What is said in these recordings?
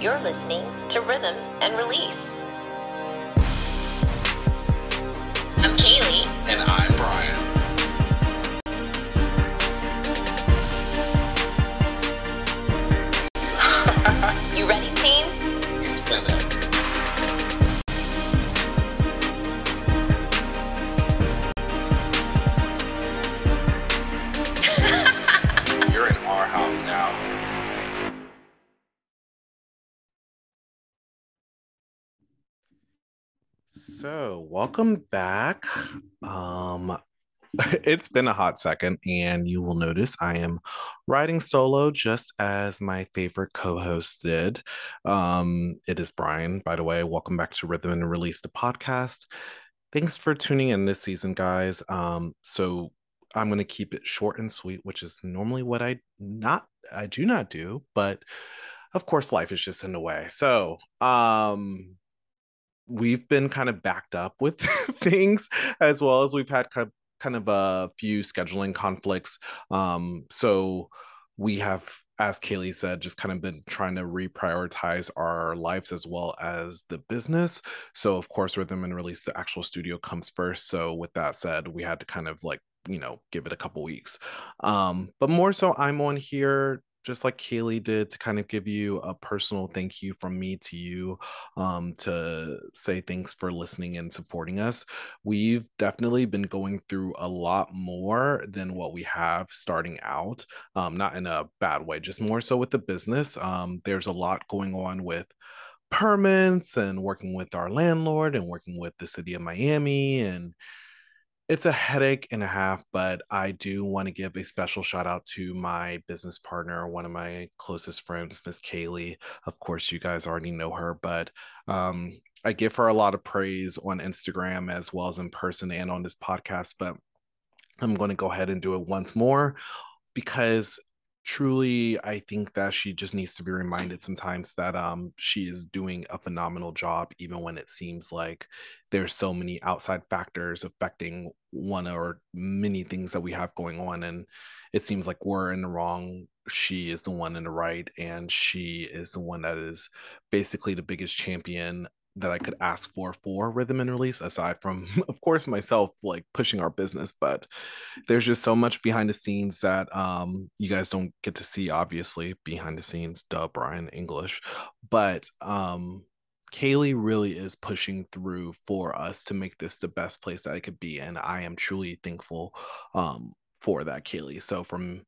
You're listening to Rhythm and Release. I'm Kaylee. And I'm Brian. So, welcome back. Um, it's been a hot second, and you will notice I am riding solo just as my favorite co host did. Um, it is Brian, by the way. Welcome back to Rhythm and Release the podcast. Thanks for tuning in this season, guys. Um, so I'm going to keep it short and sweet, which is normally what I not I do not do, but of course life is just in the way. So, um we've been kind of backed up with things as well as we've had kind of, kind of a few scheduling conflicts. Um, so we have, as Kaylee said, just kind of been trying to reprioritize our lives as well as the business. So of course, Rhythm and Release, the actual studio comes first. So with that said, we had to kind of like you know give it a couple weeks um but more so i'm on here just like Kaylee did to kind of give you a personal thank you from me to you um, to say thanks for listening and supporting us. We've definitely been going through a lot more than what we have starting out, um, not in a bad way, just more so with the business. Um, there's a lot going on with permits and working with our landlord and working with the city of Miami and it's a headache and a half, but I do want to give a special shout out to my business partner, one of my closest friends, Miss Kaylee. Of course, you guys already know her, but um, I give her a lot of praise on Instagram as well as in person and on this podcast. But I'm going to go ahead and do it once more because truly i think that she just needs to be reminded sometimes that um she is doing a phenomenal job even when it seems like there's so many outside factors affecting one or many things that we have going on and it seems like we're in the wrong she is the one in the right and she is the one that is basically the biggest champion that I could ask for for rhythm and release aside from of course myself like pushing our business but there's just so much behind the scenes that um you guys don't get to see obviously behind the scenes duh Brian English but um Kaylee really is pushing through for us to make this the best place that it could be and I am truly thankful um for that Kaylee. So from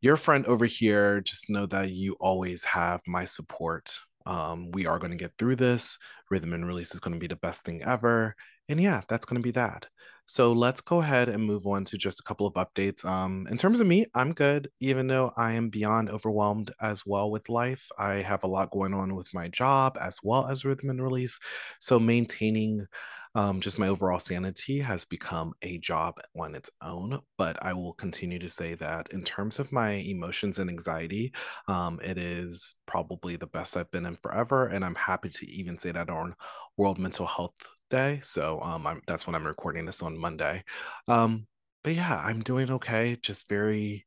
your friend over here just know that you always have my support um, we are going to get through this. Rhythm and release is going to be the best thing ever. And yeah, that's going to be that. So let's go ahead and move on to just a couple of updates. Um, in terms of me, I'm good, even though I am beyond overwhelmed as well with life. I have a lot going on with my job as well as rhythm and release. So maintaining um, just my overall sanity has become a job on its own. But I will continue to say that in terms of my emotions and anxiety, um, it is probably the best I've been in forever. And I'm happy to even say that on World Mental Health Day. So um, I'm, that's when I'm recording this on Monday. Um, but yeah, I'm doing okay. Just very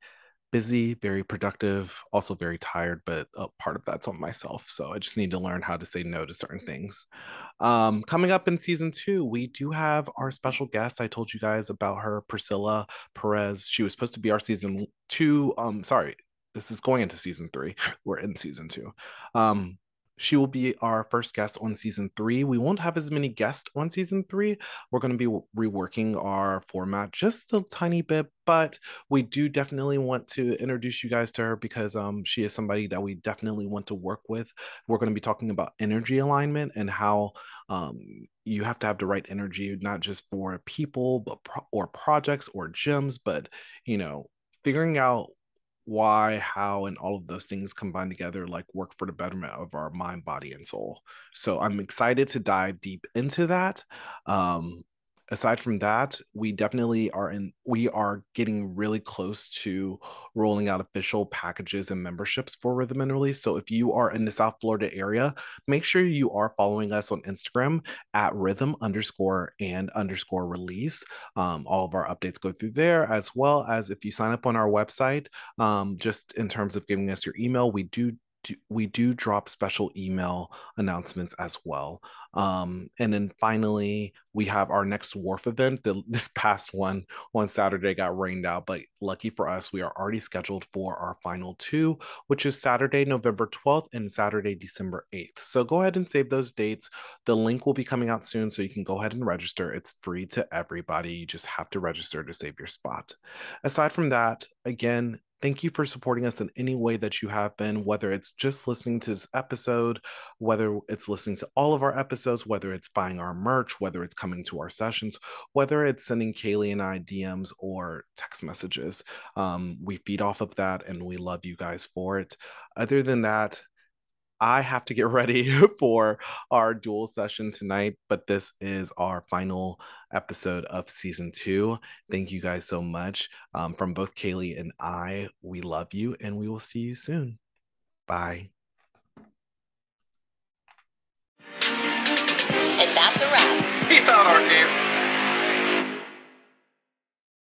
busy, very productive, also very tired, but a part of that's on myself. So I just need to learn how to say no to certain things. Um, coming up in season two, we do have our special guest. I told you guys about her, Priscilla Perez. She was supposed to be our season two. Um, sorry, this is going into season three. We're in season two. Um, she will be our first guest on season three. We won't have as many guests on season three. We're going to be reworking our format just a tiny bit, but we do definitely want to introduce you guys to her because um, she is somebody that we definitely want to work with. We're going to be talking about energy alignment and how um, you have to have the right energy, not just for people, but pro- or projects or gyms, but you know, figuring out why, how, and all of those things combined together like work for the betterment of our mind, body, and soul. So I'm excited to dive deep into that. Um, aside from that, we definitely are in, we are getting really close to rolling out official packages and memberships for Rhythm and Release. So if you are in the South Florida area, make sure you are following us on Instagram at rhythm underscore and underscore release. Um, all of our updates go through there, as well as if you sign up on our website, um, just in terms of giving us your email, we do do, we do drop special email announcements as well. Um, and then finally, we have our next wharf event. The, this past one on Saturday got rained out, but lucky for us, we are already scheduled for our final two, which is Saturday, November 12th and Saturday, December 8th. So go ahead and save those dates. The link will be coming out soon, so you can go ahead and register. It's free to everybody. You just have to register to save your spot. Aside from that, again, Thank you for supporting us in any way that you have been, whether it's just listening to this episode, whether it's listening to all of our episodes, whether it's buying our merch, whether it's coming to our sessions, whether it's sending Kaylee and I DMs or text messages. Um, we feed off of that and we love you guys for it. Other than that, I have to get ready for our dual session tonight, but this is our final episode of season two. Thank you guys so much. Um, from both Kaylee and I, we love you and we will see you soon. Bye. And that's a wrap. Peace out, our team.